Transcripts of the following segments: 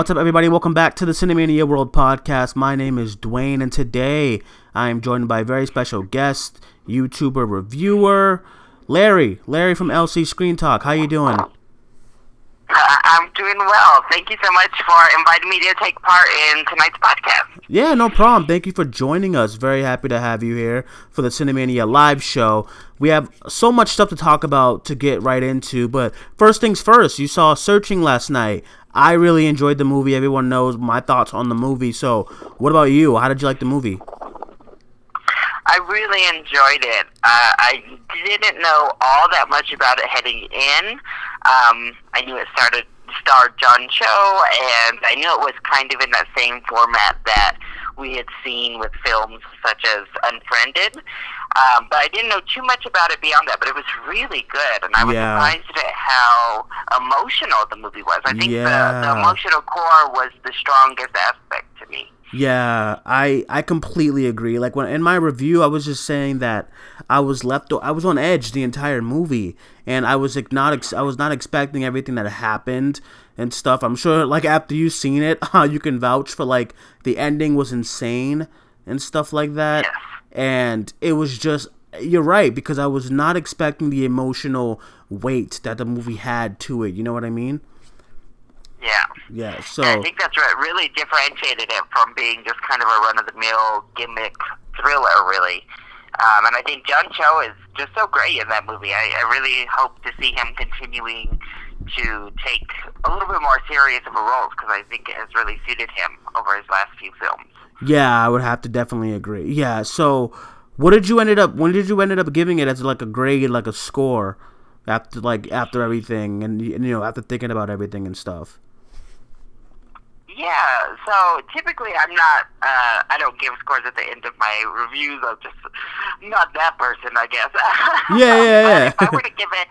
What's up, everybody? Welcome back to the Cinemania World Podcast. My name is Duane, and today I am joined by a very special guest, YouTuber reviewer, Larry. Larry from LC Screen Talk. How you doing? I'm doing well. Thank you so much for inviting me to take part in tonight's podcast. Yeah, no problem. Thank you for joining us. Very happy to have you here for the Cinemania live show. We have so much stuff to talk about to get right into, but first things first, you saw Searching last night. I really enjoyed the movie. Everyone knows my thoughts on the movie. So, what about you? How did you like the movie? I really enjoyed it. Uh, I didn't know all that much about it heading in. Um, I knew it started starred John Cho, and I knew it was kind of in that same format that we had seen with films such as Unfriended. Um, but I didn't know too much about it beyond that. But it was really good, and I was Yeah. surprised at how emotional the movie was. I think the, Yeah. the emotional core was the strongest aspect to me. Yeah, I I completely agree. Like when in my review, I was just saying that I was left I was on edge the entire movie, and I was like not ex- I was not expecting everything that happened and stuff. I'm sure like after you've seen it, you can vouch for like the ending was insane and stuff like that. Yes. And it was just you're right because I was not expecting the emotional weight that the movie had to it. You know what I mean? Yeah. Yeah. So I think that's what really differentiated it from being just kind of a run of the mill gimmick thriller, really. Um, and I think John Cho is just so great in that movie. I, I really hope to see him continuing to take a little bit more serious of a roles because I think it has really suited him over his last few films. Yeah, I would have to definitely agree. Yeah, so what did you ended up when did you ended up giving it as like a grade, like a score after like after everything and, you know, after thinking about everything and stuff? Yeah, so typically I'm not, uh, I don't give scores at the end of my reviews. I'm just not that person, I guess. Yeah, yeah, yeah. If I were to give it,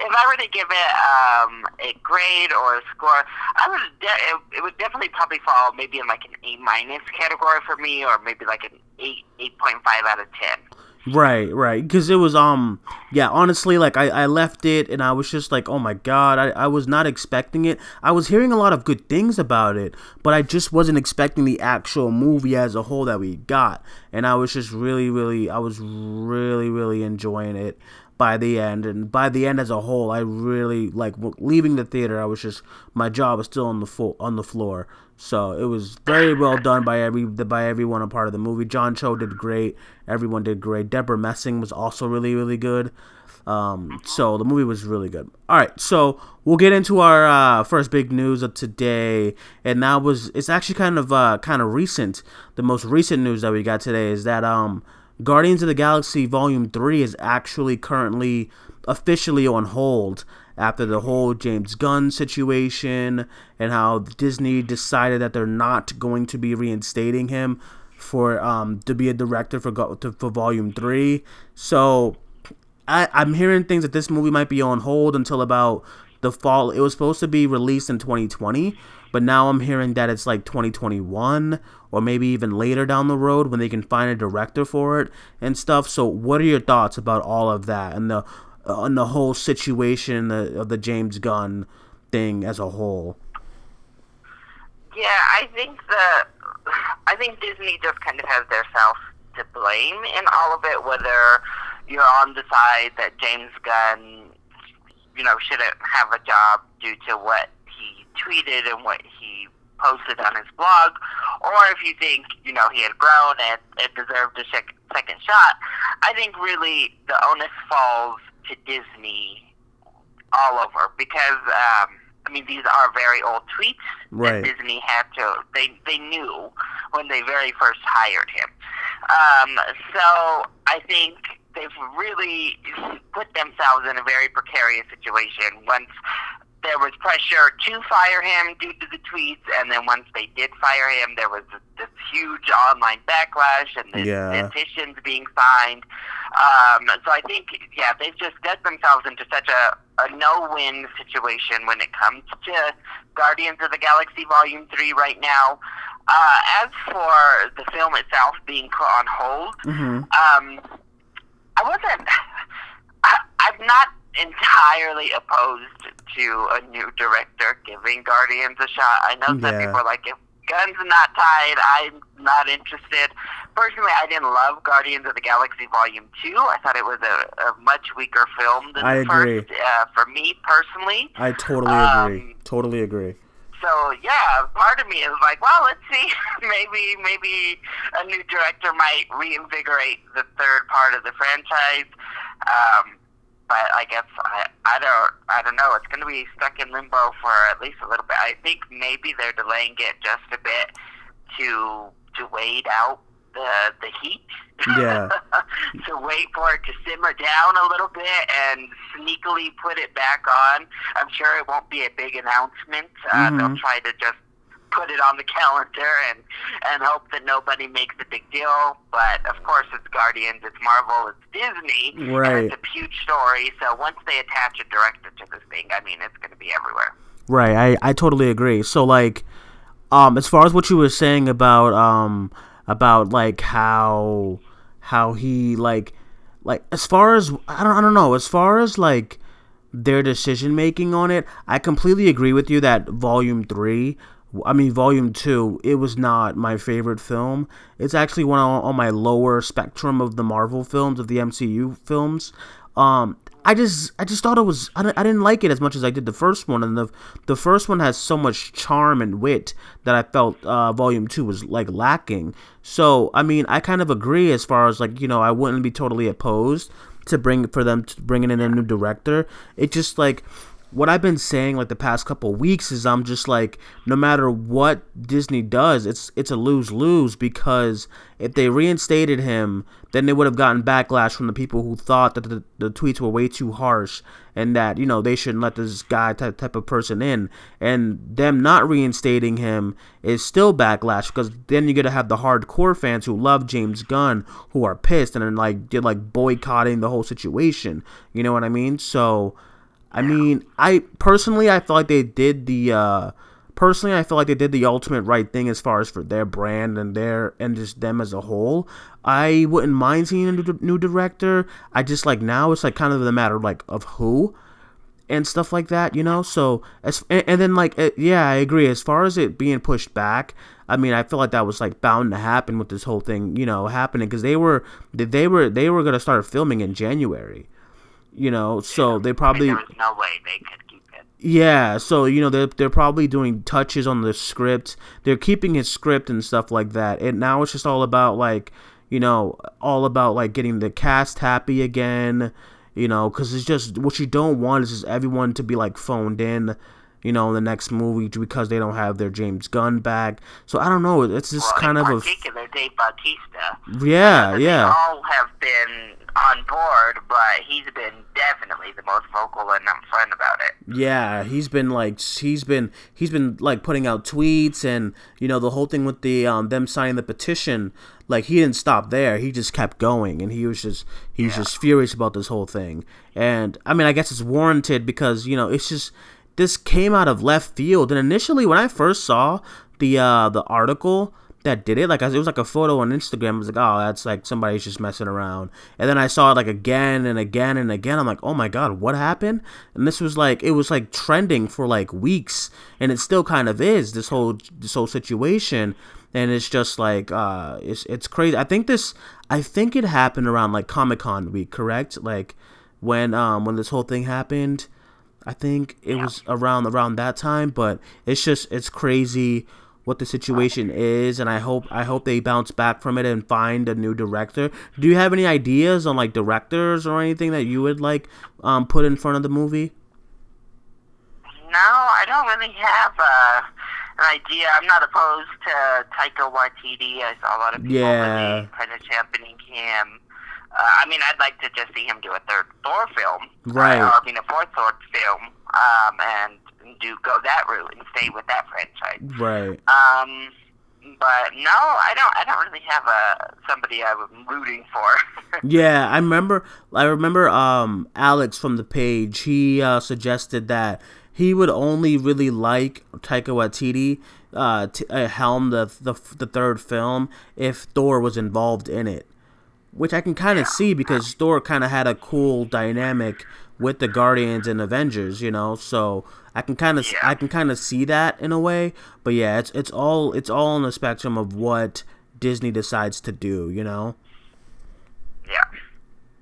if I were to give it um, a grade or a score, I would, de- it, it would definitely probably fall maybe in like an A minus category for me, or maybe like an eight, eight point five out of ten. Right, right. Because it was, um, yeah, honestly, like, I, I left it and I was just like, oh my god, I, I was not expecting it. I was hearing a lot of good things about it, but I just wasn't expecting the actual movie as a whole that we got. And I was just really, really, I was really, really enjoying it by the end. And by the end as a whole, I really, like, leaving the theater, I was just, my jaw was still on the, fo- on the floor. So it was very well done by every by everyone a part of the movie. John Cho did great. Everyone did great. Debra Messing was also really really good. Um, so the movie was really good. All right, so we'll get into our uh, first big news of today, and that was it's actually kind of uh, kind of recent. The most recent news that we got today is that um, Guardians of the Galaxy Volume Three is actually currently officially on hold after the whole James Gunn situation and how Disney decided that they're not going to be reinstating him for um to be a director for for Volume Three. So I, I'm hearing things that this movie might be on hold until about the fall. It was supposed to be released in 2020, but now I'm hearing that it's like 2021 or maybe even later down the road when they can find a director for it and stuff. So, what are your thoughts about all of that and the uh, and the whole situation the, of the James Gunn thing as a whole? Yeah, I think the I think Disney just kind of has their self to blame in all of it. Whether you're on the side that James Gunn, you know, shouldn't have a job due to what tweeted and what he posted on his blog, or if you think you know he had grown and, and deserved a sec- second shot, I think really the onus falls to Disney all over because um, I mean these are very old tweets Right. that Disney had to they they knew when they very first hired him. Um, so I think they've really put themselves in a very precarious situation once there was pressure to fire him due to the tweets, and then once they did fire him, there was this huge online backlash and the Yeah. petitions being signed. Um, so I think, yeah, they've just got themselves into such a, a no-win situation when it comes to Guardians of the Galaxy Volume 3 right now. Uh, as for the film itself being put on hold, Mm-hmm. um, I wasn't. I, I'm not entirely opposed to a new director giving Guardians a shot. I know some Yeah. people are like, if Gunn's not tied, I'm not interested. Personally, I didn't love Guardians of the Galaxy Volume 2. I thought it was a, a much weaker film than I the agree. first, uh, for me personally. I totally agree. Um, totally agree. So yeah, part of me is like, well, let's see. maybe maybe a new director might reinvigorate the third part of the franchise. Um, but I guess I, I don't I don't know. It's going to be stuck in limbo for at least a little bit. I think maybe they're delaying it just a bit to to wait out the the heat. Yeah. to wait for it to simmer down a little bit and sneakily put it back on. I'm sure it won't be a big announcement. Uh, They'll Mhm. try to just put it on the calendar and and hope that nobody makes a big deal. But of course, it's Guardians, it's Marvel, it's Disney, Right. and it's a huge story. So once they attach a director to this thing, I mean, it's going to be everywhere. Right, I, I totally agree. So like, um, as far as what you were saying about um about like how how he like like as far as I don't I don't know as far as like their decision making on it, I completely agree with you that Volume Three. I mean, Volume Two. It was not my favorite film. It's actually one on, on my lower spectrum of the Marvel films of the MCU films. Um, I just I just thought it was I, I didn't like it as much as I did the first one, and the the first one has so much charm and wit that I felt uh, Volume Two was like lacking. So I mean, I kind of agree as far as like you know I wouldn't be totally opposed to bring for them to bringing in a new director. It just like what I've been saying like the past couple weeks is I'm just like no matter what Disney does, it's it's a lose lose because if they reinstated him, then they would have gotten backlash from the people who thought that the, the tweets were way too harsh and that you know they shouldn't let this guy type type of person in, and them not reinstating him is still backlash because then you're gonna have the hardcore fans who love James Gunn who are pissed and then like did like boycotting the whole situation. You know what I mean? So. I mean, I personally I feel like they did the uh personally I feel like they did the ultimate right thing as far as for their brand and their and just them as a whole. I wouldn't mind seeing a new, new director. I just like now it's like kind of the matter like of who and stuff like that, you know. So as and, and then like uh, yeah, I agree. As far as it being pushed back, I mean, I feel like that was like bound to happen with this whole thing, you know, happening because they were they were they were gonna start filming in January, you know. So they probably there was no way they could keep it. yeah, so you know they're they're probably doing touches on the script. They're keeping his script and stuff like that. And now it's just all about like, you know, all about like getting the cast happy again. You know, because it's just what you don't want is just everyone to be like phoned in. You know, in the next movie because they don't have their James Gunn back. So I don't know. It's just Well, kind in of a particular, Dave Bautista. yeah, yeah. all have been on board, but he's been definitely the most vocal and upfront about it. Yeah, he's been like he's been he's been like putting out tweets and you know the whole thing with the um them signing the petition like he didn't stop there he just kept going and he was just he was just furious about this whole thing and I mean I guess it's warranted because you know it's just this came out of left field and initially when I first saw the uh the article that did it. Like it was like a photo on Instagram. I was like, oh, that's like somebody's just messing around. And then I saw it like again and again and again. I'm like, oh my god, what happened? And this was like it was like trending for like weeks, and it still kind of is this whole this whole situation. And it's just like uh, it's it's crazy. I think this I think it happened around like Comic Con week, correct? Like when um when this whole thing happened. I think it was around around that time, but it's just it's crazy what the situation is and I hope I hope they bounce back from it and find a new director. Do you have any ideas on like directors or anything that you would like um put in front of the movie? No, I don't really have uh, an idea. I'm not opposed to Taika Waititi. I saw a lot of people Yeah. really kind of championing him. Uh, I mean, I'd like to just see him do a third Thor film, Right. Uh, or, I mean, a fourth Thor film, um, and do go that route and stay with that franchise. Right. Um, but no, I don't. I don't really have a somebody I'm rooting for. Yeah, I remember. I remember. Um, Alex from the page. He uh, suggested that he would only really like Taika Waititi uh, to uh, helm the, the the third film if Thor was involved in it, which I can kind of see because Thor kind of had a cool dynamic with the Guardians and Avengers, you know. So I can kind of Yeah. I can kind of see that in a way, but yeah, it's it's all it's all on the spectrum of what Disney decides to do, you know. Yeah.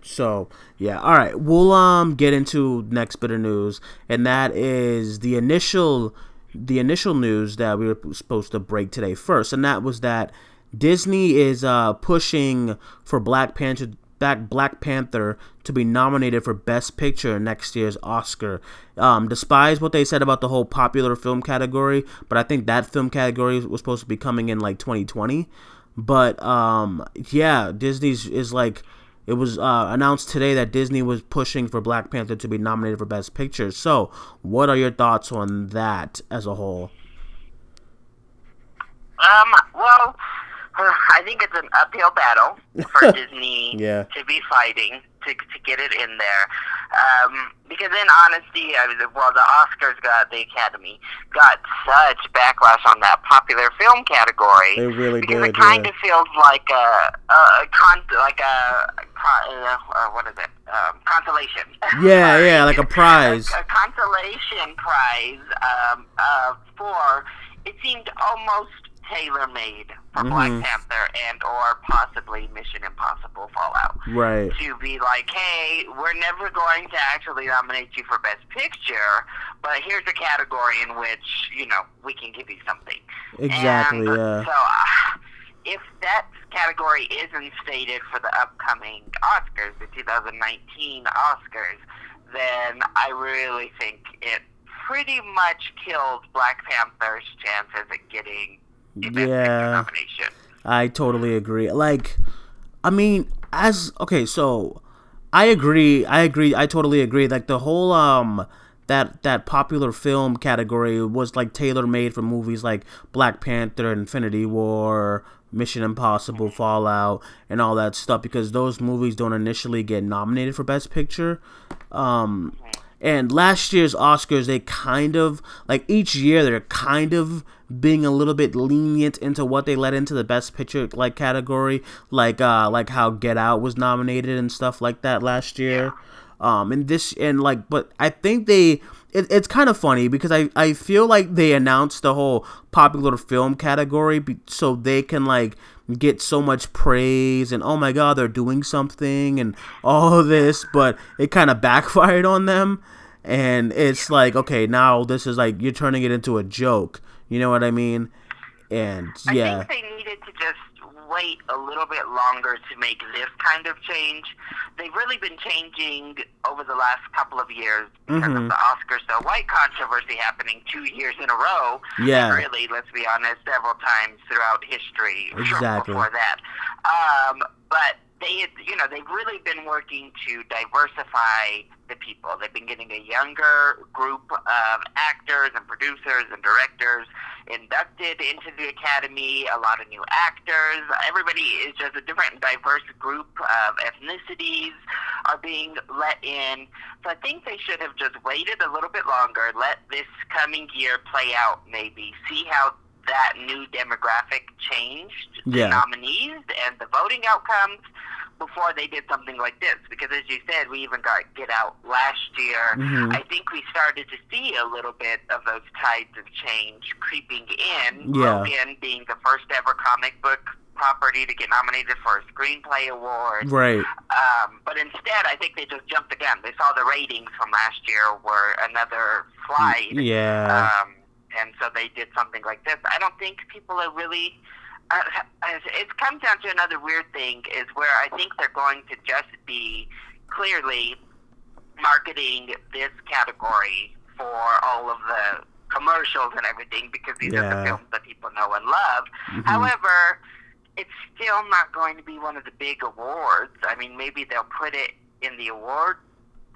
So yeah, all right. We'll um get into next bit of news, and that is the initial the initial news that we were supposed to break today first, and that was that Disney is uh pushing for Black Panther back Black Panther to be nominated for Best Picture next year's Oscar. Um, despise what they said about the whole popular film category, but I think that film category was supposed to be coming in like 2020. But um, yeah, Disney's is like it was uh, announced today that Disney was pushing for Black Panther to be nominated for Best Picture. So, what are your thoughts on that as a whole? Um, well, I think it's an uphill battle for Disney Yeah. to be fighting to, to get it in there. Um, because in honesty, I mean, well, the Oscars got, the Academy got such backlash on that popular film category. They really because did, it kind yeah. of feels like a, a, con, like a, uh, uh, what is it? Um, consolation. Yeah, yeah, like a prize. A, a consolation prize um, uh, for it seemed almost tailor made for Mhm. Black Panther and or possibly Mission Impossible Fallout. Right. To be like, hey, we're never going to actually nominate you for Best Picture, but here's a category in which you know we can give you something. Exactly. And Yeah. So, uh, if that category isn't stated for the upcoming Oscars, the 2019 Oscars, then I really think it pretty much killed Black Panther's chances at getting a Best Picture Yeah. I totally agree. Like, I mean, as okay, so I agree. I agree. I totally agree. Like the whole um that that popular film category was like tailor made for movies like Black Panther, Infinity War, Mission Impossible, Fallout, and all that stuff because those movies don't initially get nominated for Best Picture. Um, and last year's Oscars, they kind of like each year they're kind of being a little bit lenient into what they let into the Best Picture like category, like uh like how Get Out was nominated and stuff like that last year. Um, and this and like, but I think they it, it's kind of funny because I I feel like they announced the whole popular film category be, so they can like get so much praise and oh my god they're doing something and all this, but it kind of backfired on them. And it's like, okay, now this is like you're turning it into a joke. You know what I mean? And yeah, I think they needed to just wait a little bit longer to make this kind of change. They've really been changing over the last couple of years because Mhm. of the Oscar so white controversy happening two years in a row. Yeah. Really, let's be honest, several times throughout history Exactly. before that. Um, but they, had- you know, they've really been working to diversify the people. They've been getting a younger group of actors and producers and directors inducted into the academy. A lot of new actors. Everybody is just a different, diverse group of ethnicities are being let in. So I think they should have just waited a little bit longer. Let this coming year play out. Maybe see how that new demographic changed the Yeah. nominees and the voting outcomes before they did something like this. Because as you said, we even got Get Out last year. Mhm. I think we started to see a little bit of those tides of change creeping in. Yeah. Logan being the first ever comic book property to get nominated for a screenplay award. right. Um, but instead, I think they just jumped the gun. They saw the ratings from last year were another slide. Yeah. Um, and so they did something like this. I don't think people are really. Uh, it comes down to another weird thing is where I think they're going to just be clearly marketing this category for all of the commercials and everything because these are the films that people know and love. Mhm. However, it's still not going to be one of the big awards. I mean, maybe they'll put it in the award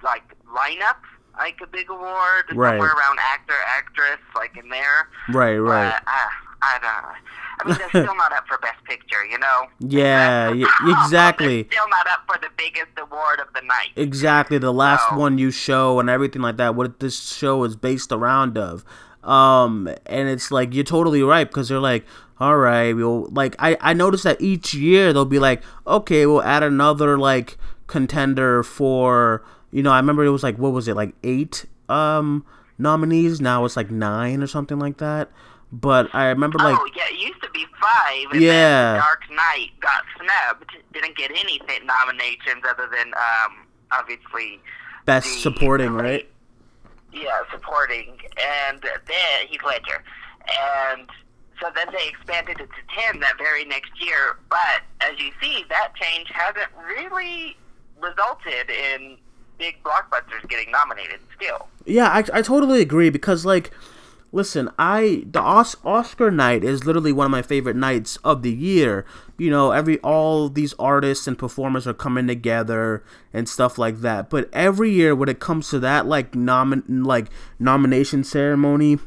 like lineup, like a big award Right. somewhere around actor, actress, like in there. Right. Right. But, uh, I don't. know. I mean, they're still not up for best picture, you know. Yeah, That's the y- problem. exactly. They're still not up for the biggest award of the night. exactly the last So- one you show and everything like that what this show is based around of um and it's like you're totally right because they're like all right we'll like i i noticed that each year they'll be like okay we'll add another like contender for You know, I remember it was like what was it like eight um nominees. Now it's like nine or something like that. But I remember like oh yeah, it used to be five. And Yeah. Then Dark Knight got snubbed. Didn't get any nominations other than um obviously best the- supporting, right? Yeah, supporting, and then Heath Ledger, and so then they expanded it to ten that very next year. But as you see, that change hasn't really resulted in big blockbusters getting nominated. Still, Yeah, I, I totally agree because like listen, I the Os- Oscar night is literally one of my favorite nights of the year. You know, every all these artists and performers are coming together and stuff like that. But every year when it comes to that like nomin like nomination ceremony,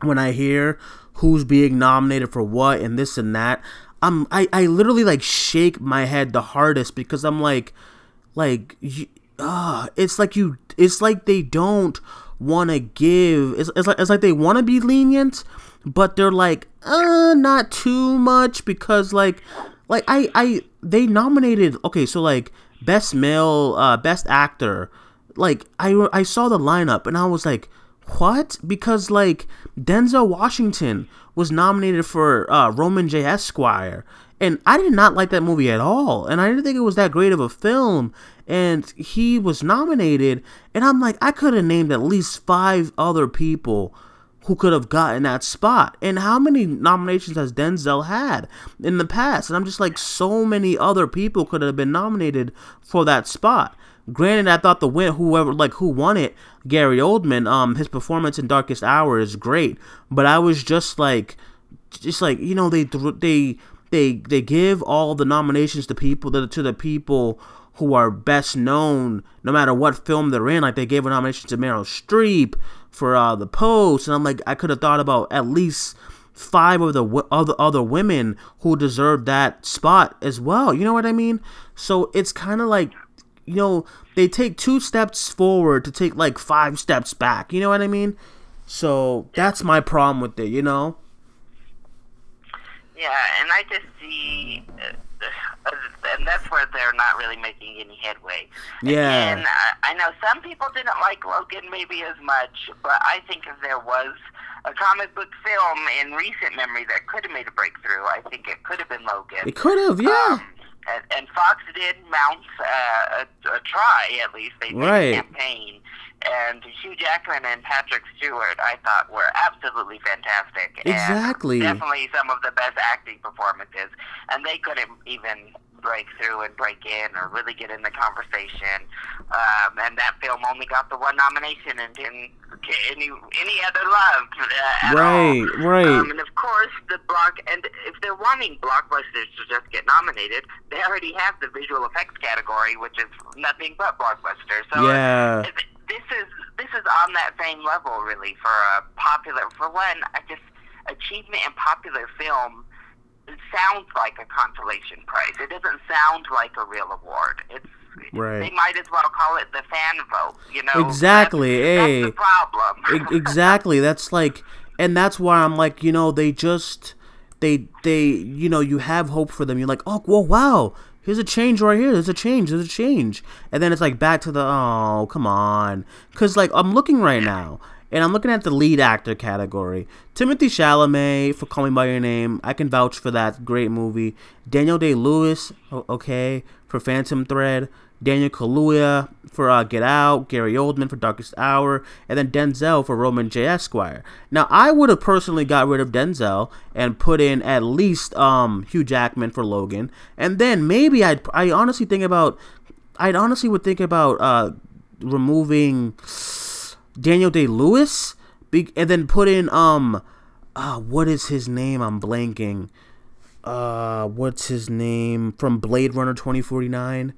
when I hear who's being nominated for what and this and that, I'm I, I literally like shake my head the hardest because I'm like like uh, it's like you it's like they don't want to give it's, it's like it's like they want to be lenient but they're like uh not too much because like like I I they nominated okay so like best male uh best actor like I I saw the lineup and I was like what? Because like Denzel Washington was nominated for uh Roman J. Esquire and I did not like that movie at all and I didn't think it was that great of a film and he was nominated and I'm like I could have named at least 5 other people who could have gotten that spot. And how many nominations has Denzel had in the past? And I'm just like, so many other people could have been nominated for that spot. Granted, I thought the win, whoever like who won it, Gary Oldman, um, his performance in Darkest Hour is great. But I was just like, just like you know, they they they they give all the nominations to people to the people who are best known, no matter what film they're in. Like they gave a nomination to Meryl Streep for uh, the Post, and I'm like, I could have thought about at least five of the other other women who deserved that spot as well. You know what I mean? So it's kind of like, you know, they take two steps forward to take like five steps back. You know what I mean? So that's my problem with it. You know? yeah, and I just see. Uh, and that's where they're not really making any headway. Yeah. And I, I know some people didn't like Logan maybe as much, but I think if there was a comic book film in recent memory that could have made a breakthrough, I think it could have been Logan. It could have, yeah. Um, and, and Fox did mount uh, a, a try, at least. They did Right. a campaign. And Hugh Jackman and Patrick Stewart, I thought, were absolutely fantastic. and Exactly. definitely some of the best acting performances. And they couldn't even break through and break in or really get in the conversation. Um, and that film only got the one nomination and didn't get any any other love uh, at all. Right, right. Um, and of course, the block. And if they're wanting blockbusters to just get nominated, they already have the visual effects category, which is nothing but blockbusters. So Yeah. if- this is this is on that same level, really, for a popular. For one, I just achievement in popular film. It sounds like a consolation prize. It doesn't sound like a real award. It's Right. They might as well call it the fan vote. You know Exactly, That's, hey. that's the problem. Exactly that's like and that's why i'm like you know they just they they you know you have hope for them you're like oh well wow here's a change right here. There's a change. There's a change. And then it's like back to the oh come on. Because like i'm looking right now and i'm looking at the lead actor category. Timothée Chalamet for call me by your name. I can vouch for that. Great movie. Daniel day-lewis okay for phantom thread Daniel Kaluuya for uh, Get Out, Gary Oldman for Darkest Hour, and then Denzel for Roman J. Esquire. Now, I would have personally got rid of Denzel and put in at least um, Hugh Jackman for Logan, and then maybe I'd I honestly think about I'd honestly would think about uh, removing Daniel Day Lewis, and then put in um, uh, what is his name? I'm blanking. Uh, what's his name from Blade Runner 2049?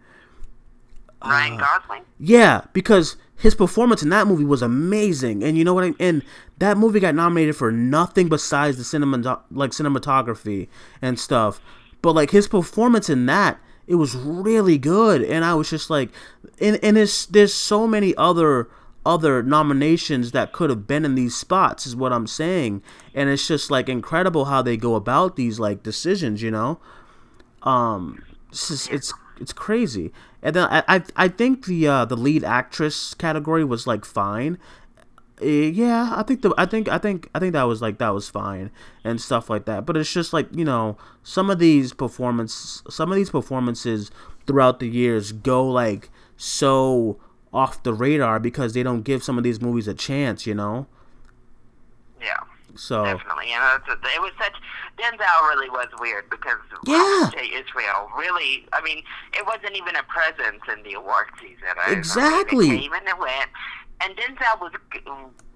Ryan Gosling. Yeah, because his performance in that movie was amazing, and you know what? I and that movie got nominated for nothing besides the cinema, like cinematography and stuff. But like his performance in that, it was really good, and I was just like, and and there's there's so many other other nominations that could have been in these spots is what I'm saying, and it's just like incredible how they go about these like decisions, you know. Um, it's just, it's it's crazy. And then I I, I think the uh, the lead actress category was like fine. Eh, yeah, I think the I think I think I think that was like that was fine and stuff like that. But it's just like you know some of these performance some of these performances throughout the years go like so off the radar because they don't give some of these movies a chance. You know. Yeah. So definitely, and it's, it was such. Denzel really was weird because Yeah. Israel really. I mean, it wasn't even a presence in the award season. I- I mean, Exactly. it came and it went, and Denzel was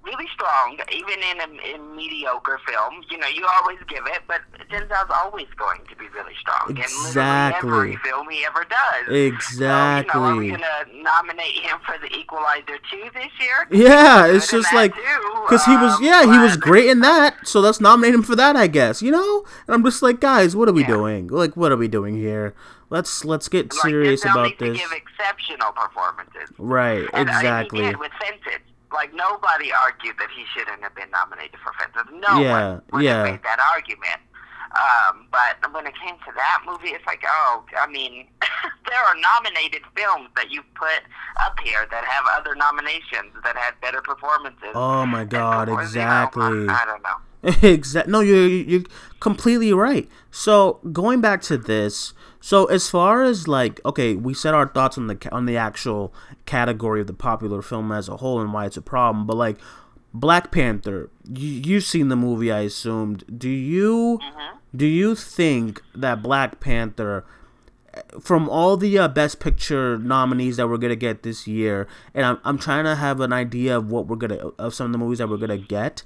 really strong, even in a in mediocre film. You know, you always give it, but Denzel's always going to be really strong. Exactly. literally every film he ever does. Exactly. So, you know, are we gonna nominate him for the Equalizer two this year? yeah, it's just like because he was um, yeah he was great in that. So let's nominate him for that, I guess. You know, and I'm just like, guys, what are we Yeah. doing? Like, what are we doing here? Let's let's get serious Denzel about this. To give exceptional performances. Right, And, uh, exactly. he did with. Like nobody argued that he shouldn't have been nominated for Fences. No Yeah, one would yeah. have made that argument. Um, but when it came to that movie, it's like, oh, I mean, there are nominated films that you put up here that have other nominations that had better performances. Oh my God, perform- you know, exactly. I, I don't know. Exact. No, you're you're completely right. So going back to this, so as far as like, okay, we said our thoughts on the on the actual category of the popular film as a whole and why it's a problem, but like Black Panther, you you've seen the movie, I assumed. Do you do you think that Black Panther? From all the uh, Best Picture nominees that we're gonna get this year, and I'm, I'm trying to have an idea of what we're gonna of some of the movies that we're gonna get.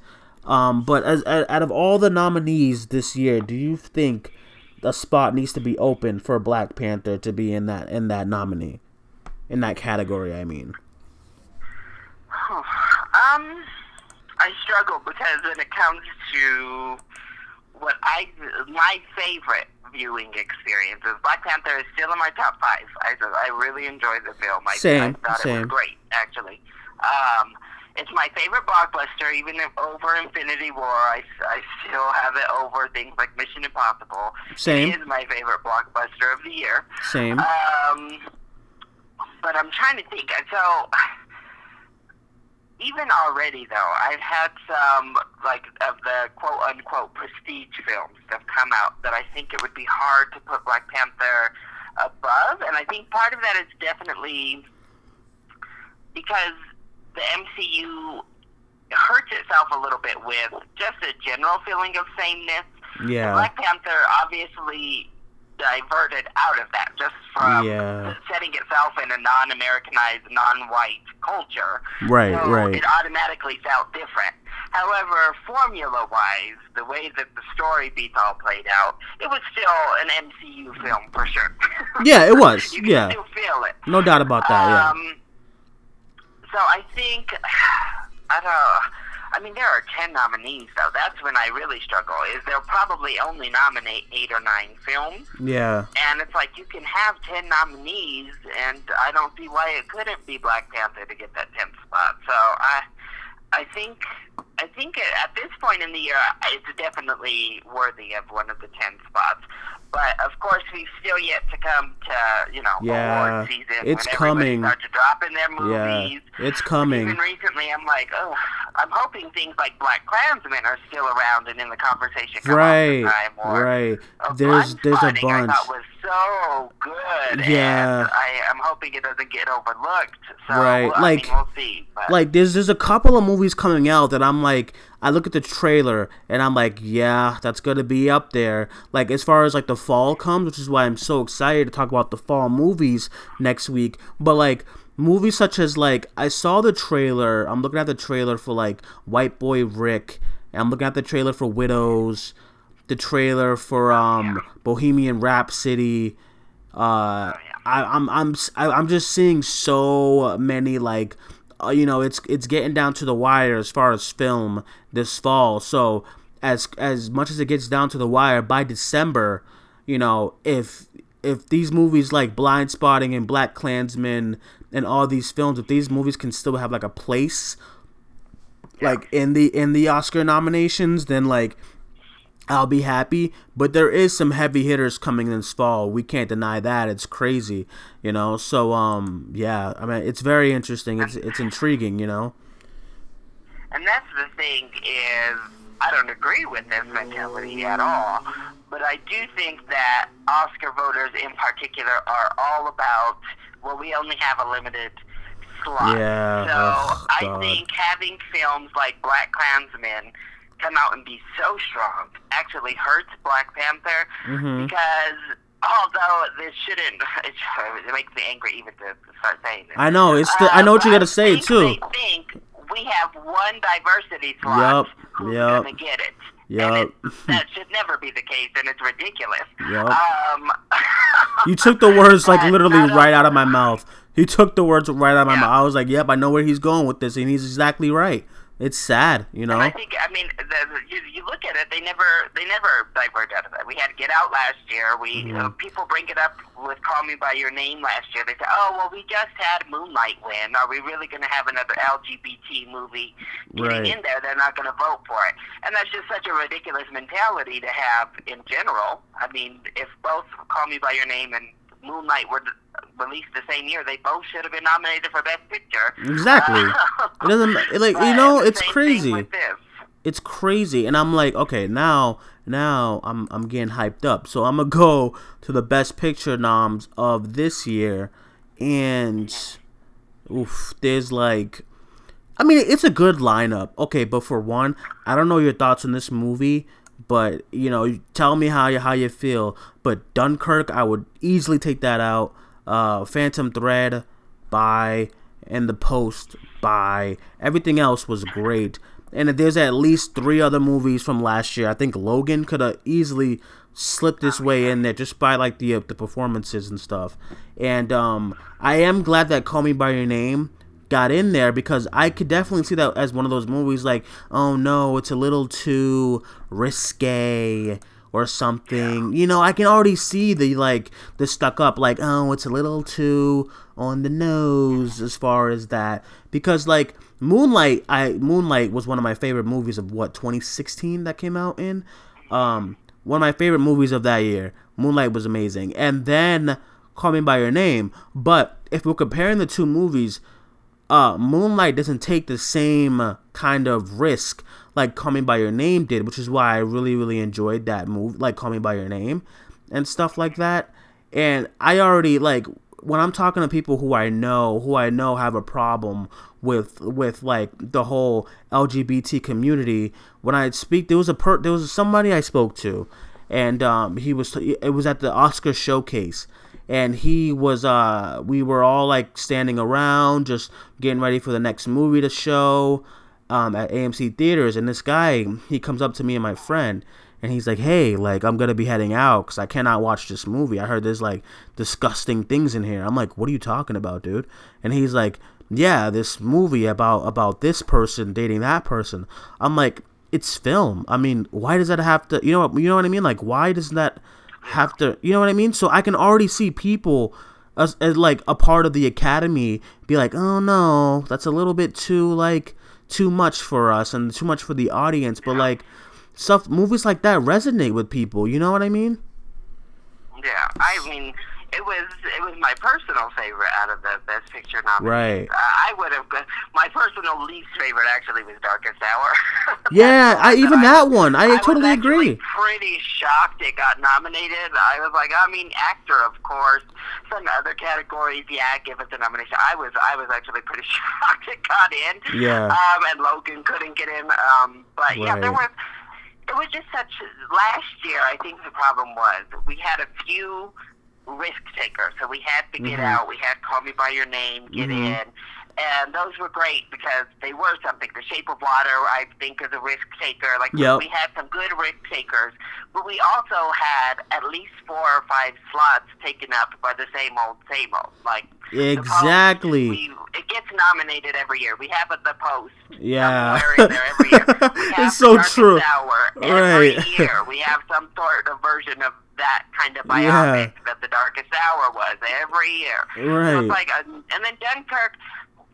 Um, but as, as out of all the nominees this year, do you think a spot needs to be open for Black Panther to be in that in that nominee, in that category? I mean, Um, I struggle because when it comes to what I my favorite viewing experiences, Black Panther is still in my top five. I I really enjoyed the film. I, Same, I thought it same. was great, actually. Um, it's my favorite blockbuster, even if over Infinity War. I, I still have it over things like Mission Impossible. Same. It is my favorite blockbuster of the year. same. Um, but I'm trying to think. So, even already though, I've had some like of the quote unquote prestige films that have come out that I think it would be hard to put Black Panther above, and I think part of that is definitely because the MCU hurts itself a little bit with just a general feeling of sameness. yeah, Black Panther obviously diverted out of that just from Yeah. setting itself in a non-Americanized, non-white culture. Right, so right. It automatically felt different. However, formula-wise, the way that the story beats all played out, it was still an MCU film for sure. Yeah, it was. you Yeah. still feel it. no doubt about that. Yeah, Um, so I think I don't. I mean, there are ten nominees though. That's when I really struggle. Is they'll probably only nominate eight or nine films, yeah, and it's like you can have ten nominees, and I don't see why it couldn't be Black Panther to get that tenth spot. So I, I think, I think at this point in the year, it's definitely worthy of one of the ten spots. But of course, we've still yet to come to you know Yeah, award season. it's when coming. Starts to drop in their yeah. movies. It's coming. Even recently, I'm like, oh, I'm hoping things like Black Klansman are still around and in the conversation. come all the Right, or, right. uh, There's there's a bunch. I thought was so good. Yeah. I, I'm hoping it doesn't get overlooked. So, Right, I like- mean, we'll see. Like there's there's a couple of movies coming out that I'm like I look at the trailer and I'm like yeah that's gonna be up there. Like as far as like the fall comes which is why I'm so excited to talk about the fall movies next week. But like movies such as like I saw the trailer I'm looking at the trailer for like White Boy Rick and I'm looking at the trailer for Widows the trailer for um Bohemian Rhapsody. Uh I, I'm I'm I'm just seeing so many like uh, you know it's it's getting down to the wire as far as film this fall. So as as much as it gets down to the wire by December you know if if these movies like Blindspotting and Black Klansman and all these films if these movies can still have like a place like in the in the Oscar nominations then like I'll be happy. But there is some heavy hitters coming this fall. We can't deny that. It's crazy, you know. So um, yeah, I mean, it's very interesting. It's it's intriguing, you know. And that's the thing is, I don't agree with this mentality at all. But I do think that Oscar voters in particular are all about, well, we only have a limited slot. Yeah. So oh, I think having films like Black Klansman come out and be so strong actually hurts Black Panther Mhm. because although this shouldn't, it, it makes me angry even to start saying this. I know. It's the, I know what you Um, got to say too. They think we have one diversity slot. Yep. Who's yup, gonna get it? it, that should never be the case, and it's ridiculous. Yup. Um, You took the words like literally right out of my mouth. You took the words right out of my Yeah. mouth. I was like, "Yep, I know where he's going with this," and he's exactly right. It's sad, you know. And I think, I mean, the, you, you look at it, they never, they never diverge out of that. We had Get Out last year. We Mm-hmm. uh, people bring it up with Call Me by Your Name last year. They say, "Oh, well, we just had Moonlight win. Are we really going to have another LGBT movie getting Right. in there? They're not going to vote for it." And that's just such a ridiculous mentality to have in general. I mean, if both Call Me by Your Name and Moonlight were released the same year, they both should have been nominated for Best Picture. Exactly. It doesn't like But you know. It's crazy. It's crazy, and I'm like, okay, now now I'm I'm getting hyped up. So I'm gonna go to the Best Picture noms of this year, and oof, there's like, I mean, it's a good lineup. Okay, but for one, I don't know your thoughts on this movie, but you know, tell me how you how you feel. But Dunkirk, I would easily take that out. Uh, Phantom Thread, by and The Post, by everything else was great. And there's at least three other movies from last year. I think Logan could have easily slipped his way in there just by like the uh, the performances and stuff. And um, I am glad that Call Me by Your Name got in there because I could definitely see that as one of those movies like, oh no, it's a little too risque or something. You know, I can already see the like the stuck up like, oh, it's a little too on the nose as far as that because like Moonlight, I Moonlight was one of my favorite movies of what 2016 that came out in. Um, one of my favorite movies of that year. Moonlight was amazing, and then Call Me by Your Name. But if we're comparing the two movies, uh, Moonlight doesn't take the same kind of risk like Call Me by Your Name did, which is why I really, really enjoyed that movie, like Call Me by Your Name and stuff like that. And I already like when I'm talking to people who I know, who I know have a problem with with like the whole LGBT community. When I speak, there was a per, there was somebody I spoke to, and um, he was it was at the Oscar showcase and he was uh we were all like standing around just getting ready for the next movie to show um at AMC theaters. And this guy he comes up to me and my friend and he's like hey like I'm going to be heading out cuz I cannot watch this movie. I heard there's like disgusting things in here. I'm like what are you talking about dude? And he's like yeah this movie about about this person dating that person. I'm like it's film. I mean why does that have to you know you know what I mean? Like why does that have to you know what i mean? So i can already see people as, as like a part of the academy be like oh no that's a little bit too like too much for us and too much for the audience. But like stuff movies like that resonate with people you know what i mean? Yeah, I mean, it was it was my personal favorite out of the Best Picture nominees. Right. I would have been. my personal least favorite actually was Darkest Hour. yeah i even that one i, was totally agree Pretty shocked it got nominated. I was like, I mean, actor, of course. Some other categories, yeah, give us a nomination. I was I was actually pretty shocked it got in. Yeah. Um, and Logan couldn't get in. Um, but yeah, there Right. was it was just such last year i think the problem was we had a few risk taker. so we had to get Mhm. out we had call me by your name get Mhm. in and those were great because they were something the shape of water i think is a risk taker like Yep. we had some good risk takers but we also had at least four or five slots taken up by the same old same old like exactly we, it gets nominated every year. We have it the post. Yeah. every year. We have It's so true. Hour every Right. year. We have some sort of version of that kind of Yeah. biopic that the Darkest Hour was every year. So right it's like, uh, and then Dunkirk.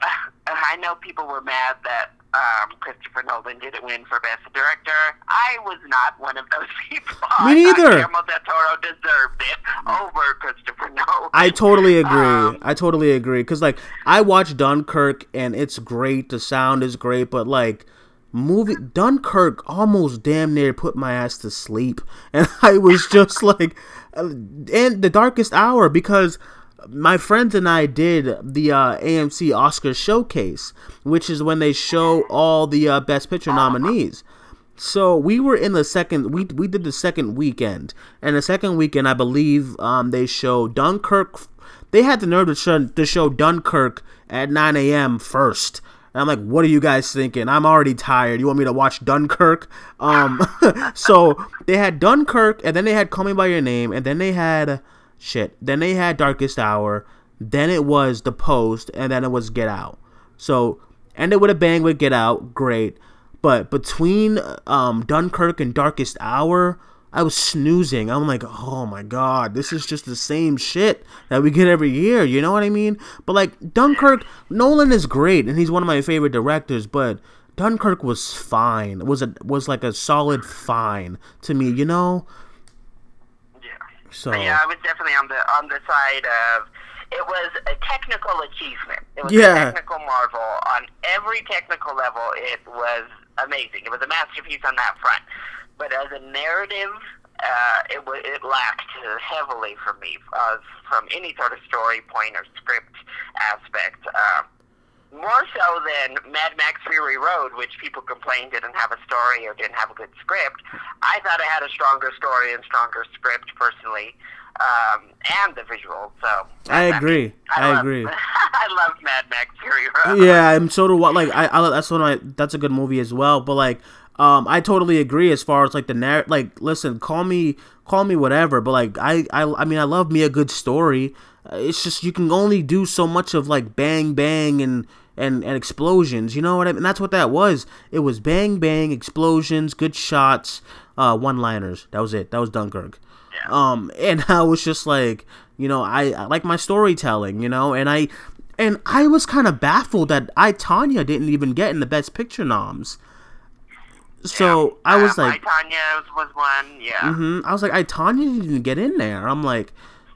Uh, I know people were mad that um, Christopher Nolan didn't win for Best Director. I was not one of those people. Me neither. Guillermo del Toro deserved it over Christopher Nolan. I totally agree. Um, I totally agree because like I watched Dunkirk and it's great. The sound is great, but like movie Dunkirk almost damn near put my ass to sleep, and I was just like, uh, and the darkest hour because my friends and I did the uh, AMC Oscar showcase, which is when they show all the uh, Best Picture nominees. So we were in the second. We we did the second weekend, and the second weekend, I believe, um, they show Dunkirk. They had the nerve to show, to show Dunkirk at 9 a.m. first. And I'm like, what are you guys thinking? I'm already tired. You want me to watch Dunkirk? Um, so they had Dunkirk, and then they had Call Me by Your Name, and then they had shit. Then they had Darkest Hour. Then it was The Post, and then it was Get Out. So ended with a bang with Get Out, great. But between um, Dunkirk and Darkest Hour, I was snoozing. I'm like, oh my god, this is just the same shit that we get every year. You know what I mean? But like Dunkirk, Nolan is great, and he's one of my favorite directors. But Dunkirk was fine. It was a was like a solid fine to me. You know. Yeah. So yeah, I was definitely on the on the side of it was a technical achievement. It was Yeah. a technical marvel on every technical level. It was amazing. It was a masterpiece on that front. But as a narrative, uh, it wa it lacked heavily for me uh, from any sort of story point or script aspect. Um, more so than Mad Max Fury Road, which people complained didn't have a story or didn't have a good script. I thought it had a stronger story and stronger script personally, um, and the visuals. So I agree. I love- agree. I love Mad Max Fury Road. yeah, I'm so do what like I, I that's one my that's a good movie as well. But like um I totally agree as far as like the narrative. like listen, call me call me whatever, but like I I I mean I love me a good story. Uh, It's just you can only do so much of like bang bang and and, and explosions, you know what I mean? That's what that was. It was bang bang, explosions, good shots, uh, one liners. That was it. That was Dunkirk. Yeah. Um, and I was just like, you know, I, I like my storytelling, you know, and I and I was kind of baffled that I Tonya didn't even get in the Best Picture noms. So I was uh, like, My Tonya was one. Yeah. hmm I was like, I Tonya didn't get in there. I'm like,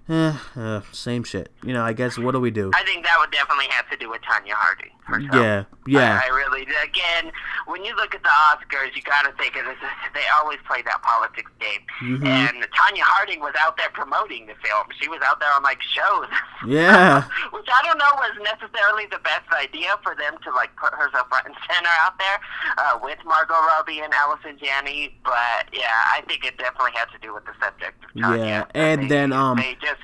eh, uh, same shit. You know, I guess what do we do? I think that would definitely have to do with Tonya Harding. Yeah, yeah. I, I really again, when you look at the Oscars, you got to think of this. They always play that politics game, Mhm. and Tonya Harding was out there promoting the film. She was out there on like shows. Yeah. Which I don't know was necessarily the best idea for them to like put herself front and center out there uh, with Margot Robbie and Allison Janney. But yeah, I think it definitely had to do with the subject of Tonya. Yeah, and They- then, um, they just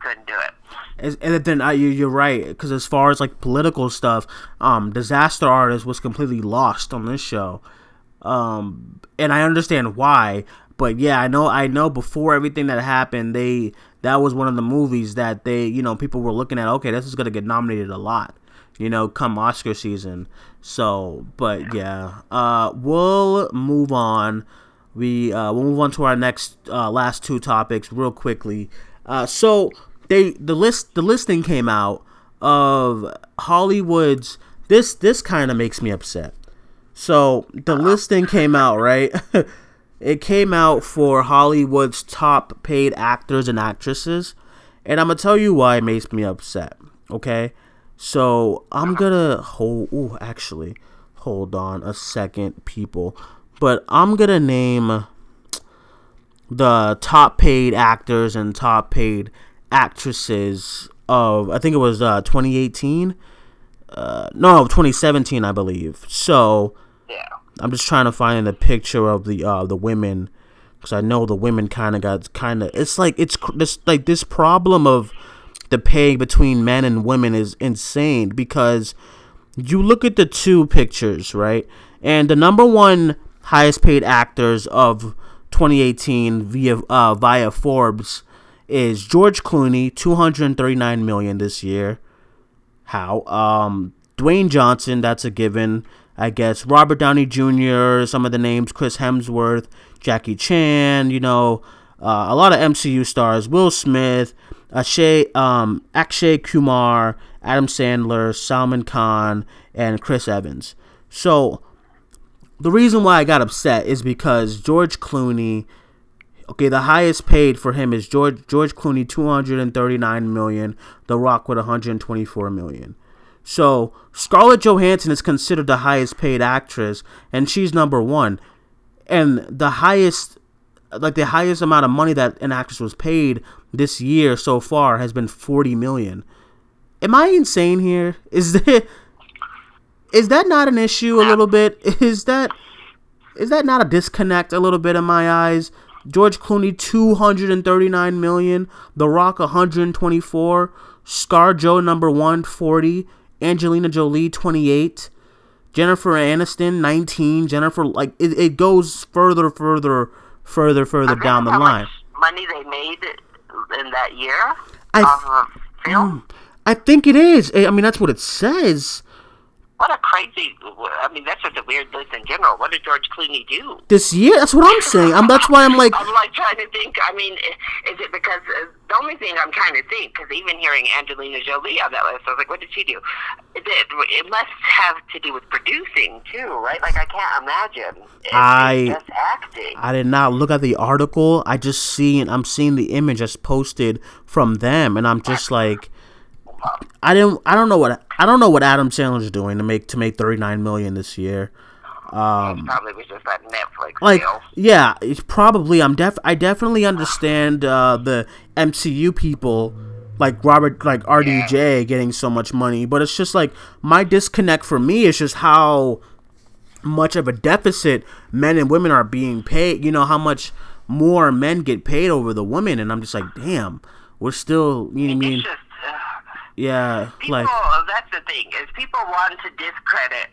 couldn't do it. And then uh, you, you're right because as far as like political stuff, um, Disaster Artist was completely lost on this show, um, and I understand why. But yeah, I know I know before everything that happened, they that was one of the movies that they you know people were looking at. Okay, this is gonna get nominated a lot, you know, come Oscar season. So, but yeah, uh, we'll move on. We uh, we'll move on to our next uh, last two topics real quickly. Uh, so they the list the listing came out of Hollywood's this this kind of makes me upset. So the listing came out right. it came out for Hollywood's top paid actors and actresses, and I'm gonna tell you why it makes me upset. Okay, so I'm uh-huh. gonna hold. Ooh, actually, hold on a second, people. But I'm gonna name the top paid actors and top paid actresses of I think it was uh, 2018. Uh, no, 2017, I believe. So Yeah. I'm just trying to find the picture of the uh, the women because I know the women kind of got kind of. It's like it's this like this problem of the pay between men and women is insane because you look at the two pictures right, and the number one highest paid actors of 2018 via uh, via Forbes is George Clooney, 239 million this year. How? Um, Dwayne Johnson, that's a given, I guess. Robert Downey Jr., some of the names, Chris Hemsworth, Jackie Chan, you know, uh, a lot of MCU stars, Will Smith, um, Akshay Kumar, Adam Sandler, Salman Khan, and Chris Evans. So, the reason why I got upset is because George Clooney. Okay, the highest paid for him is George George Clooney, two hundred and thirty nine million. The Rock with one hundred twenty four million. So Scarlett Johansson is considered the highest paid actress, and she's number one. And the highest, like the highest amount of money that an actress was paid this year so far has been forty million. Am I insane here? Is there is that not an issue a little bit? Is that is that not a disconnect a little bit in my eyes? George Clooney 239 million, The Rock 124, Scar Joe number 140, Angelina Jolie 28, Jennifer Aniston 19, Jennifer like it, it goes further further further further down the line. money they made in that year I, of film? Mm, I think it is. I mean that's what it says what a crazy. I mean, that's just a weird list in general. What did George Clooney do this year? That's what I'm saying. I'm. That's why I'm like. I'm like trying to think. I mean, is it because uh, the only thing I'm trying to think? Because even hearing Angelina Jolie on that list, I was like, what did she do? It, it, must have to do with producing too, right? Like I can't imagine. It's, I just acting. I did not look at the article. I just seen. I'm seeing the image just posted from them, and I'm just like I didn't. I don't know what I don't know what Adam Sandler's doing to make to make thirty nine million this year. Um, probably was just that Netflix like deal. yeah, it's probably. I'm def. I definitely understand uh, the MCU people like Robert like RDJ yeah. getting so much money, but it's just like my disconnect for me is just how much of a deficit men and women are being paid. You know how much more men get paid over the women, and I'm just like, damn, we're still. You know what I mean? Just, yeah, people, like that's the thing is people want to discredit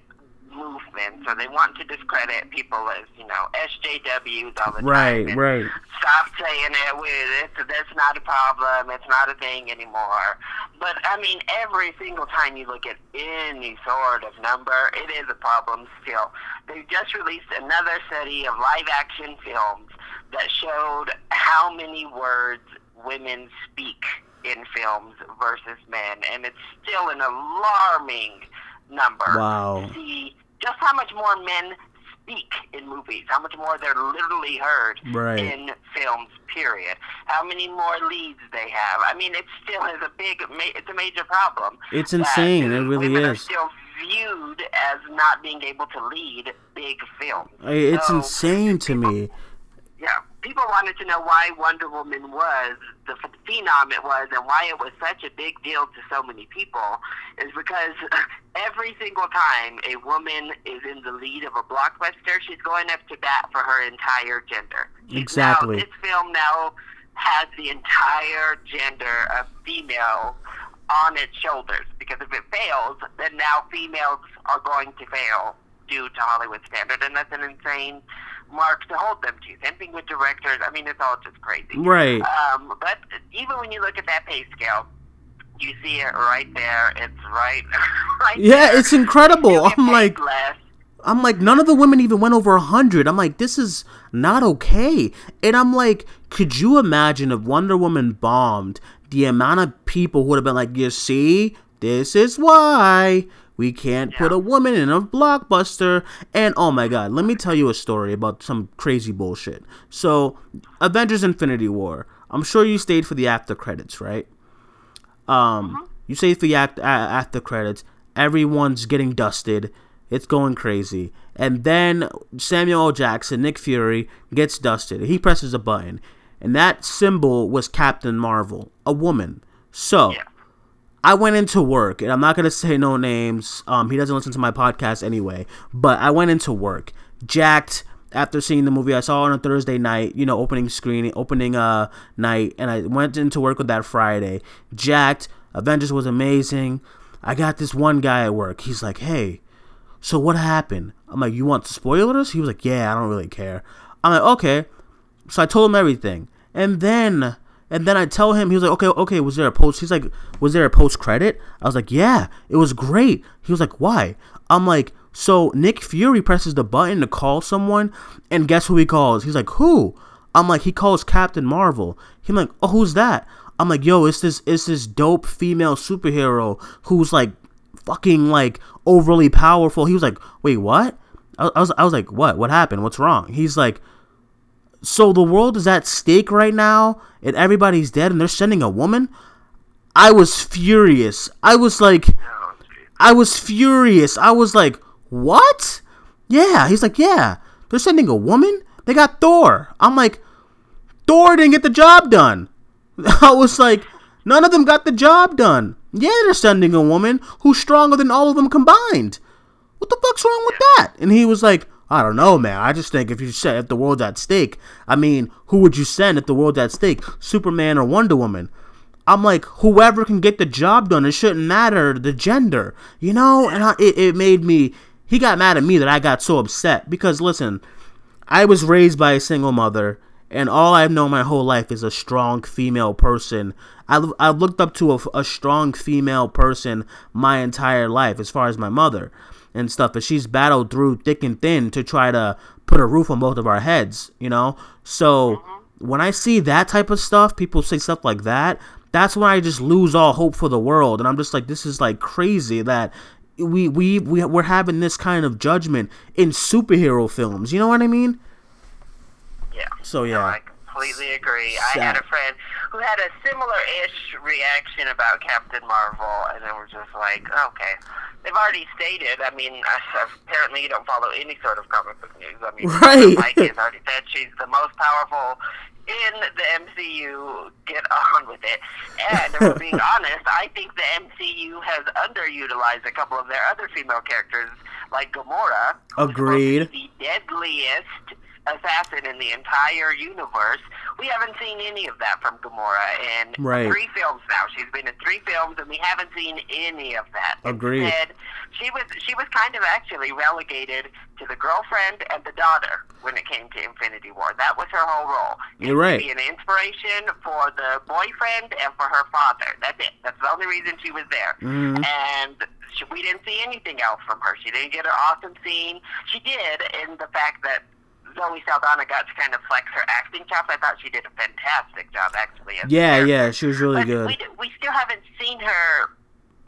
movements or they want to discredit people as you know SJWs all the right, time. Right, right. Stop saying it. With it. That's not a problem. It's not a thing anymore. But I mean, every single time you look at any sort of number, it is a problem still. They just released another study of live action films that showed how many words women speak in films versus men, and it's still an alarming number. Wow. See just how much more men speak in movies, how much more they're literally heard right. in films. Period. How many more leads they have? I mean, it still is a big, it's a major problem. It's insane. It really women is. Are still viewed as not being able to lead big films. It's so insane to people, me. Yeah, people wanted to know why Wonder Woman was the phenom it was and why it was such a big deal to so many people is because every single time a woman is in the lead of a blockbuster, she's going up to bat for her entire gender. Exactly. Now, this film now has the entire gender of female on its shoulders because if it fails, then now females are going to fail due to Hollywood standard, and that's an insane mark to hold them to. Same thing with directors. I mean, it's all just crazy. Right. Um, but even when you look at that pay scale, you see it right there. It's right, right. Yeah, there. it's incredible. I'm like, less. I'm like, none of the women even went over a hundred. I'm like, this is not okay. And I'm like, could you imagine if Wonder Woman bombed? The amount of people who would have been like, you see, this is why we can't yeah. put a woman in a blockbuster. And oh my god, let me tell you a story about some crazy bullshit. So, Avengers Infinity War. I'm sure you stayed for the after credits, right? Um, mm-hmm. you stayed for the act, uh, after credits. Everyone's getting dusted. It's going crazy. And then Samuel L. Jackson, Nick Fury, gets dusted. He presses a button. And that symbol was Captain Marvel, a woman. So, yeah. I went into work, and I'm not gonna say no names. Um, he doesn't listen to my podcast anyway. But I went into work, jacked after seeing the movie. I saw on a Thursday night, you know, opening screening, opening uh night, and I went into work with that Friday, jacked. Avengers was amazing. I got this one guy at work. He's like, "Hey, so what happened?" I'm like, "You want spoilers?" He was like, "Yeah, I don't really care." I'm like, "Okay." So I told him everything, and then and then I tell him, he was like, okay, okay, was there a post? He's like, was there a post credit? I was like, yeah, it was great. He was like, why? I'm like, so Nick Fury presses the button to call someone, and guess who he calls? He's like, who? I'm like, he calls Captain Marvel. He's like, oh, who's that? I'm like, yo, it's this, it's this dope female superhero who's like, fucking like overly powerful. He was like, wait, what? I, I was I was like, what? What happened? What's wrong? He's like, so the world is at stake right now, and everybody's dead, and they're sending a woman. I was furious. I was like, I was furious. I was like, what? Yeah. He's like, yeah. They're sending a woman. They got Thor. I'm like, Thor didn't get the job done. I was like, none of them got the job done. Yeah, they're sending a woman who's stronger than all of them combined. What the fuck's wrong with that? And he was like, I don't know, man. I just think if you said if the world's at stake, I mean, who would you send if the world's at stake? Superman or Wonder Woman? I'm like, whoever can get the job done. It shouldn't matter the gender, you know. And I, it, it made me. He got mad at me that I got so upset because listen, I was raised by a single mother, and all I've known my whole life is a strong female person. I've, I've looked up to a, a strong female person my entire life, as far as my mother and stuff. But she's battled through thick and thin to try to put a roof on both of our heads, you know. So mm-hmm. when I see that type of stuff, people say stuff like that. That's when I just lose all hope for the world, and I'm just like, this is like crazy that we we we we're having this kind of judgment in superhero films. You know what I mean? Yeah. So yeah. Completely agree. I had a friend who had a similar-ish reaction about Captain Marvel, and then we're just like, okay. They've already stated. I mean, apparently you don't follow any sort of comic book news. I mean, Right. Mike has already said she's the most powerful in the MCU. Get on with it. And if we're being honest, I think the MCU has underutilized a couple of their other female characters, like Gamora. Agreed. be The deadliest assassin in the entire universe. We haven't seen any of that from Gamora in Right. three films now. She's been in three films, and we haven't seen any of that. Agreed. Instead, she was she was kind of actually relegated to the girlfriend and the daughter when it came to Infinity War. That was her whole role. You're right. To be an inspiration for the boyfriend and for her father. That's it. That's the only reason she was there. Mhm. And she, we didn't see anything else from her. She didn't get an awesome scene. She did in the fact that Zoe Saldana got to kind of flex her acting chops. I thought she did a fantastic job, actually. Yeah, character. yeah, she was really But good. We, we still haven't seen her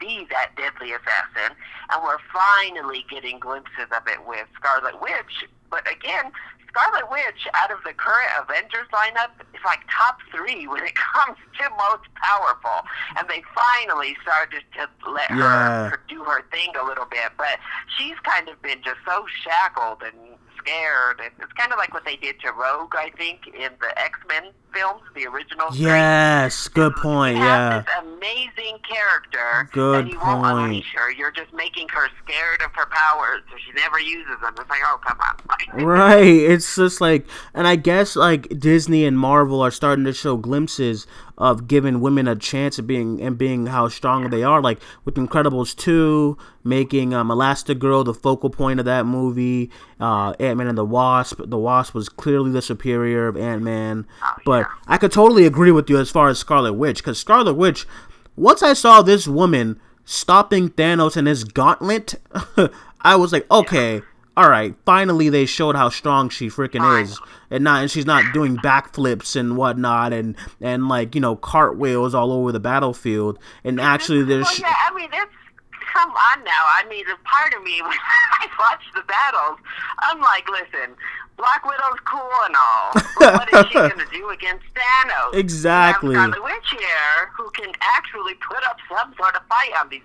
be that deadly assassin, and we're finally getting glimpses of it with Scarlet Witch. But again, Scarlet Witch, out of the current Avengers lineup, is like top three when it comes to most powerful. And they finally started to let Yeah. her do her thing a little bit. But she's kind of been just so shackled and scared. And it's kind of like what they did to Rogue, I think, in the X Men films, the original. three. Yes, good point. You Yeah. this amazing character, Good and you won't point. unleash her. You're just making her scared of her powers, so she never uses them. It's like, oh, come on. Right. It's just like, and I guess like Disney and Marvel are starting to show glimpses of giving women a chance of being and being how strong they are. Like with Incredibles two, making um, Elastigirl the focal point of that movie. Uh, Ant Man and the Wasp. The Wasp was clearly the superior of Ant Man. But I could totally agree with you as far as Scarlet Witch, because Scarlet Witch. Once I saw this woman stopping Thanos in his gauntlet, I was like, okay, all right, finally they showed how strong she freaking is, and not and she's not doing backflips and whatnot, and and like you know cartwheels all over the battlefield, and actually well, there's yeah, I mean, it's come on now. I mean, a part of me when I watch the battles, I'm like, listen, Black Widow's cool and all, but what is she gonna do against Thanos? Exactly. You have Scarlet Witch here who can actually put up some sort of fight on these.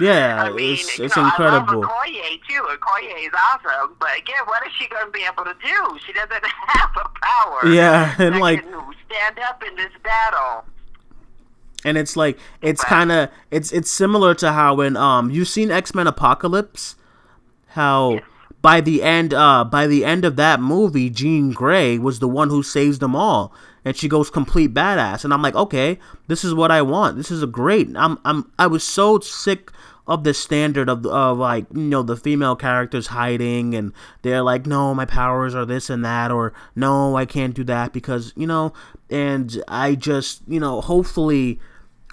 Yeah, I mean, it's- it's know, incredible. I love Okoye too. Okoye is awesome, but again, what is she going to be able to do? She doesn't have a power. Yeah, and like- stand up in this battle. and it's like it's kind of it's it's similar to how when um you've seen X-Men Apocalypse how by the end uh by the end of that movie Jean Grey was the one who saves them all and she goes complete badass. And I'm like okay this is what I want. This is a great I'm I'm I was so sick of the standard of of like you know the female characters hiding and they're like no my powers are this and that or no I can't do that because you know and I just you know hopefully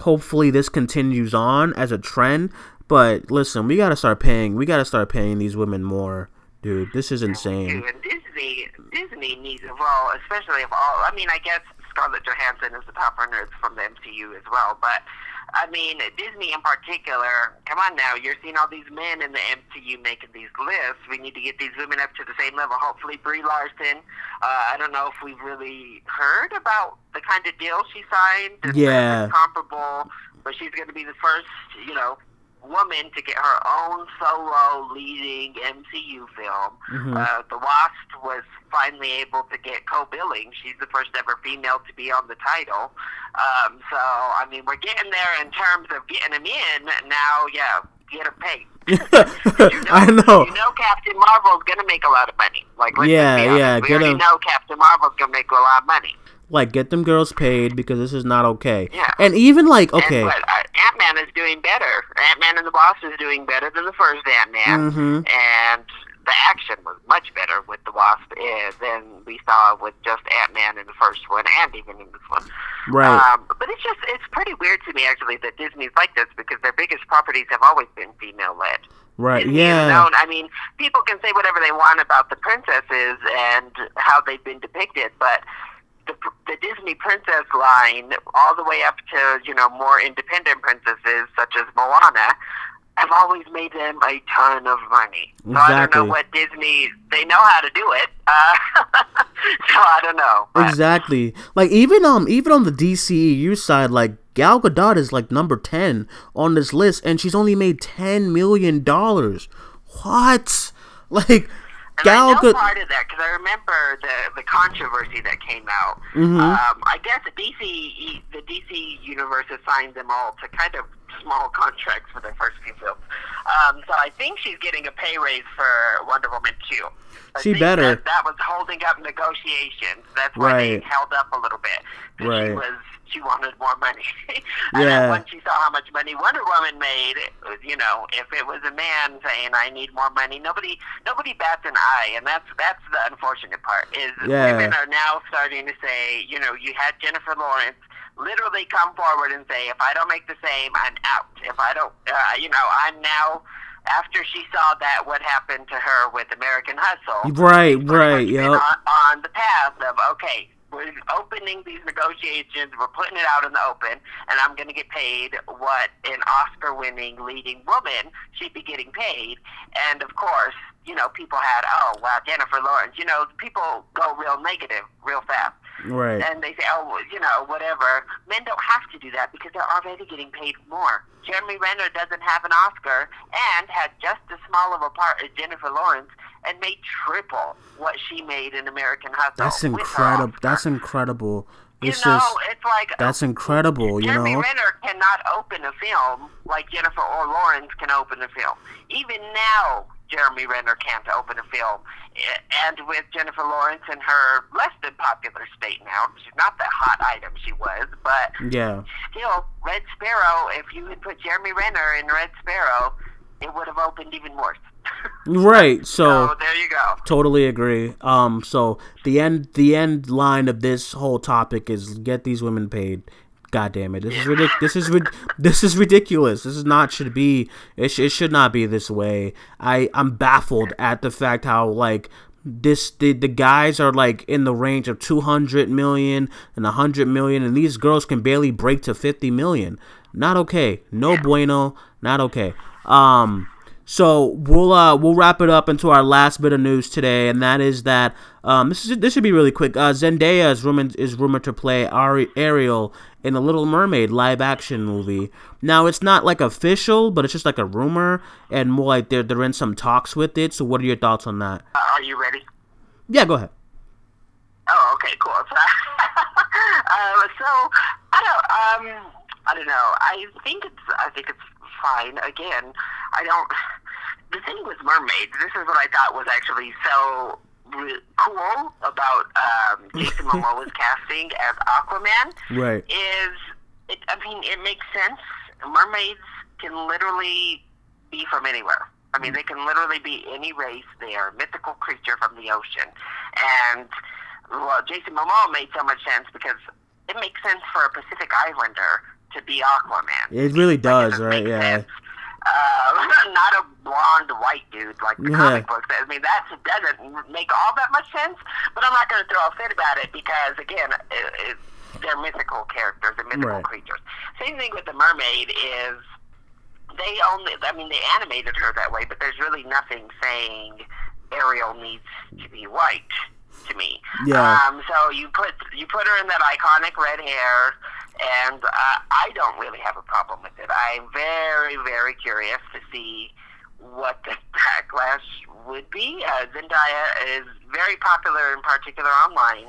hopefully this continues on as a trend. But listen we got to start paying we got to start paying these women more dude. This is insane. Dude, and Disney, Disney needs a role, especially of all. I mean, I guess Scarlett Johansson is the top runner from the MCU as well, but I mean, Disney in particular, come on now, you're seeing all these men in the MCU making these lists. We need to get these women up to the same level. Hopefully, Brie Larson. Uh, I don't know if we've really heard about the kind of deal she signed. It's Yeah. comparable, but she's going to be the first, you know, woman to get her own solo leading MCU film. Mhm. Uh, the Wasp was finally able to get co-billing. She's the first ever female to be on the title. Um, so, I mean, we're getting there in terms of getting them in. Now, yeah, get them paid. You I know. You know Captain Marvel's going to make a lot of money. Like, Yeah, yeah, We get already know Captain Marvel's going to make a lot of money. Like, get them girls paid because this is not okay. Yeah. And even like, okay, uh, Ant-Man is doing better. Ant-Man and the Wasp is doing better than the first Ant-Man. Mhm. And the action was much better with the Wasp uh, than we saw with just Ant-Man in the first one and even in this one. right, Um, but it's just, it's pretty weird to me, actually, that Disney's like this because their biggest properties have always been female-led. right, Disney yeah, known- I mean, people can say whatever they want about the princesses and how they've been depicted, but the, the Disney princess line, all the way up to you know more independent princesses such as Moana, have always made them a ton of money. So I don't know what Disney they know how to do it. Uh, so I don't know. but- exactly. Like even um even on the DCEU side, like Gal Gadot is like number ten on this list, and she's only made ten million dollars. What? Like And Gal I know part of that because I remember the the controversy that came out. Mhm. Um, I guess the DC the DC universe assigned them all to kind of small contracts for their first few films. Um, so I think she's getting a pay raise for Wonder Woman two. I She better. That, that was holding up negotiations. That's why Right. they held up a little bit. 'Cause She Right. was she wanted more money. and Yeah. then once she saw how much money Wonder Woman made, it was, you know, if it was a man saying I need more money, nobody nobody bats an eye, and that's that's the unfortunate part. Is Yeah. women are now starting to say, you know, you had Jennifer Lawrence literally come forward and say, if I don't make the same, I'm out. If I don't, uh, you know, I'm now. After she saw that, what happened to her with American Hustle? Right, right, yep. On, on the path of okay, we're opening these negotiations, we're putting it out in the open, and I'm going to get paid what an Oscar-winning leading woman should be getting paid. And of course, you know, people had, oh wow, Jennifer Lawrence. You know, people go real negative real fast, Right. and they say, oh, well, you know, whatever. Men don't have to do that because they're already getting paid more. Jeremy Renner doesn't have an Oscar and had just as small of a part as Jennifer Lawrence and made triple what she made in American Hustle. That's incredible. That's incredible. You It's know, just it's like that's incredible. You Jeremy know. Renner cannot open a film like Jennifer or Lawrence can open a film. Even now, Jeremy Renner can't open a film. And with Jennifer Lawrence in her less than popular state now, she's not the hot item she was, but Yeah. still, Red Sparrow, if you had put Jeremy Renner in Red Sparrow, it would have opened even worse. Right. So so there you go. totally agree. Um. So the end. The end line of this whole topic is get these women paid. God damn it! This is ridic- This is rid- This is ridiculous. This is not should be. It, sh- it should not be this way. I I'm baffled at the fact how like this the, the guys are like in the range of 200 million and 100 million and these girls can barely break to 50 million not okay no bueno not okay um so we'll uh we'll wrap it up into our last bit of news today, and that is that um this is this should be really quick. Uh, Zendaya is rumored is rumored to play Ari- Ariel in a Little Mermaid live action movie. Now it's not like official, but it's just like a rumor, and more like they're they're in some talks with it. So what are your thoughts on that? Uh, are you ready? Yeah, go ahead. Oh, okay, cool. So, um, so I don't, um, I don't know. I think it's, I think it's fine. Again, I don't. The thing with mermaids, this is what I thought was actually so re- cool about um, Jason Momoa's casting as Aquaman Right. is, it, I mean, it makes sense. Mermaids can literally be from anywhere. I mean, they can literally be any race. They are a mythical creature from the ocean. And, well, Jason Momoa made so much sense because it makes sense for a Pacific Islander to be Aquaman. It really Like, does, right? Yeah. sense. Uh, not a blonde white dude like the Yeah. comic books. I mean, that doesn't make all that much sense. But I'm not going to throw a fit about it because, again, it, it, they're mythical characters, they're mythical Right. creatures. Same thing with the mermaid is they only I mean they animated her that way, but there's really nothing saying Ariel needs to be white to me. Yeah. Um, so you put you put her in that iconic red hair, and uh, I don't really have a problem with it. I'm very very curious to see what the backlash would be. Uh, Zendaya is very popular, in particular online.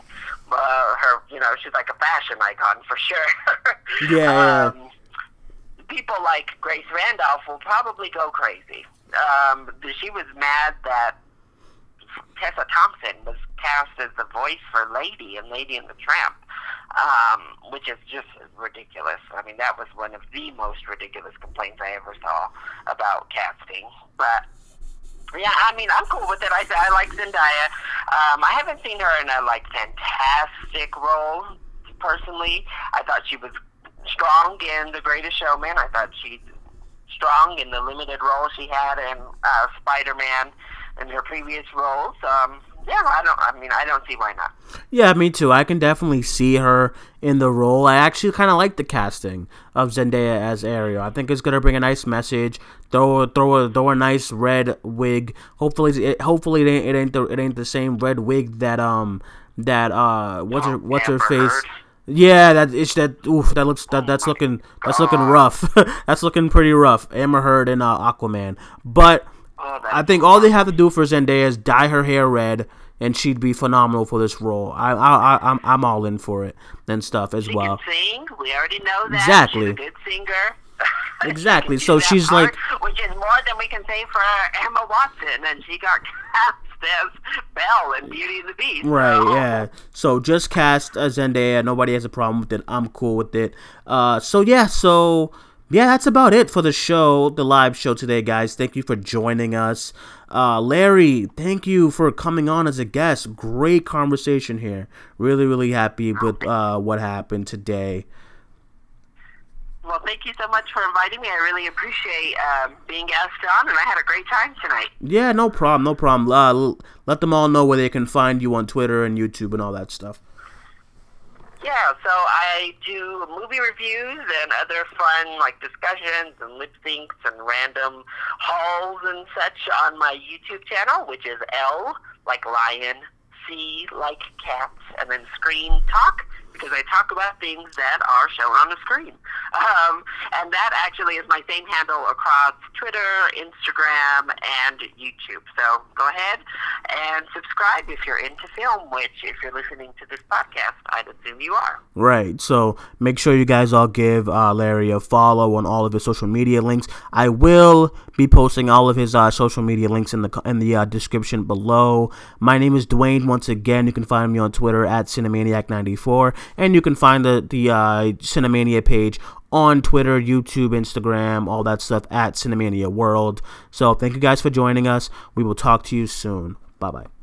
Uh, her, you know, she's like a fashion icon for sure. Yeah, um, people like Grace Randolph will probably go crazy. Um, she was mad that Tessa Thompson was cast as the voice for Lady and Lady and the Tramp, um, which is just ridiculous. I mean, that was one of the most ridiculous complaints I ever saw about casting. But yeah, I mean, I'm cool with it. I I like Zendaya. Um, I haven't seen her in a like fantastic role personally. I thought she was strong in The Greatest Showman. I thought she strong in the limited role she had in uh, Spider-Man in her previous roles. Um, yeah, I don't. I mean, I don't see why not. Yeah, me too. I can definitely see her in the role. I actually kind of like the casting of Zendaya as Ariel. I think it's gonna bring a nice message. Throw throw a throw a nice red wig. Hopefully, it, hopefully it ain't, it ain't the it ain't the same red wig that um that uh what's her what's her face. Heard. Yeah, that it's that. Oof, that looks that that's looking that's looking rough. that's looking pretty rough. Amber Heard and uh, Aquaman, but. Oh, I think all they have to do for Zendaya is dye her hair red, and she'd be phenomenal for this role. I, I, I I'm, I'm all in for it and stuff as She well. sing. We already know that. Exactly. She's a good singer. Exactly. So she's part, like- which is more than we can say for Emma Watson, and she got cast as Belle in Beauty and the Beast. Right, so- yeah. So just cast a Zendaya. Nobody has a problem with it. I'm cool with it. Uh, so yeah, so yeah, that's about it for the show, the live show today, guys. Thank you for joining us. Uh, Larry, thank you for coming on as a guest. Great conversation here. Really, really happy with uh, what happened today. Well, thank you so much for inviting me. I really appreciate um, being asked on, and I had a great time tonight. Yeah, no problem, no problem. Uh, let them all know where they can find you on Twitter and YouTube and all that stuff. Yeah, so I do movie reviews and other fun like discussions and lip syncs and random hauls and such on my YouTube channel, which is L like lion, C like cats, and then screen talk because I talk about things that are shown on the screen. Um, and that actually is my same handle across Twitter, Instagram, and YouTube. So go ahead and subscribe if you're into film, which if you're listening to this podcast, I'd assume you are. Right. So make sure you guys all give uh, Larry a follow on all of his social media links. I will be posting all of his uh, social media links in the in the uh, description below. My name is Duane. Once again, you can find me on Twitter at Cinemaniac94, and you can find the the uh, Cinemania page on Twitter, YouTube, Instagram, all that stuff at Cinemania World. So thank you guys for joining us. We will talk to you soon. Bye bye.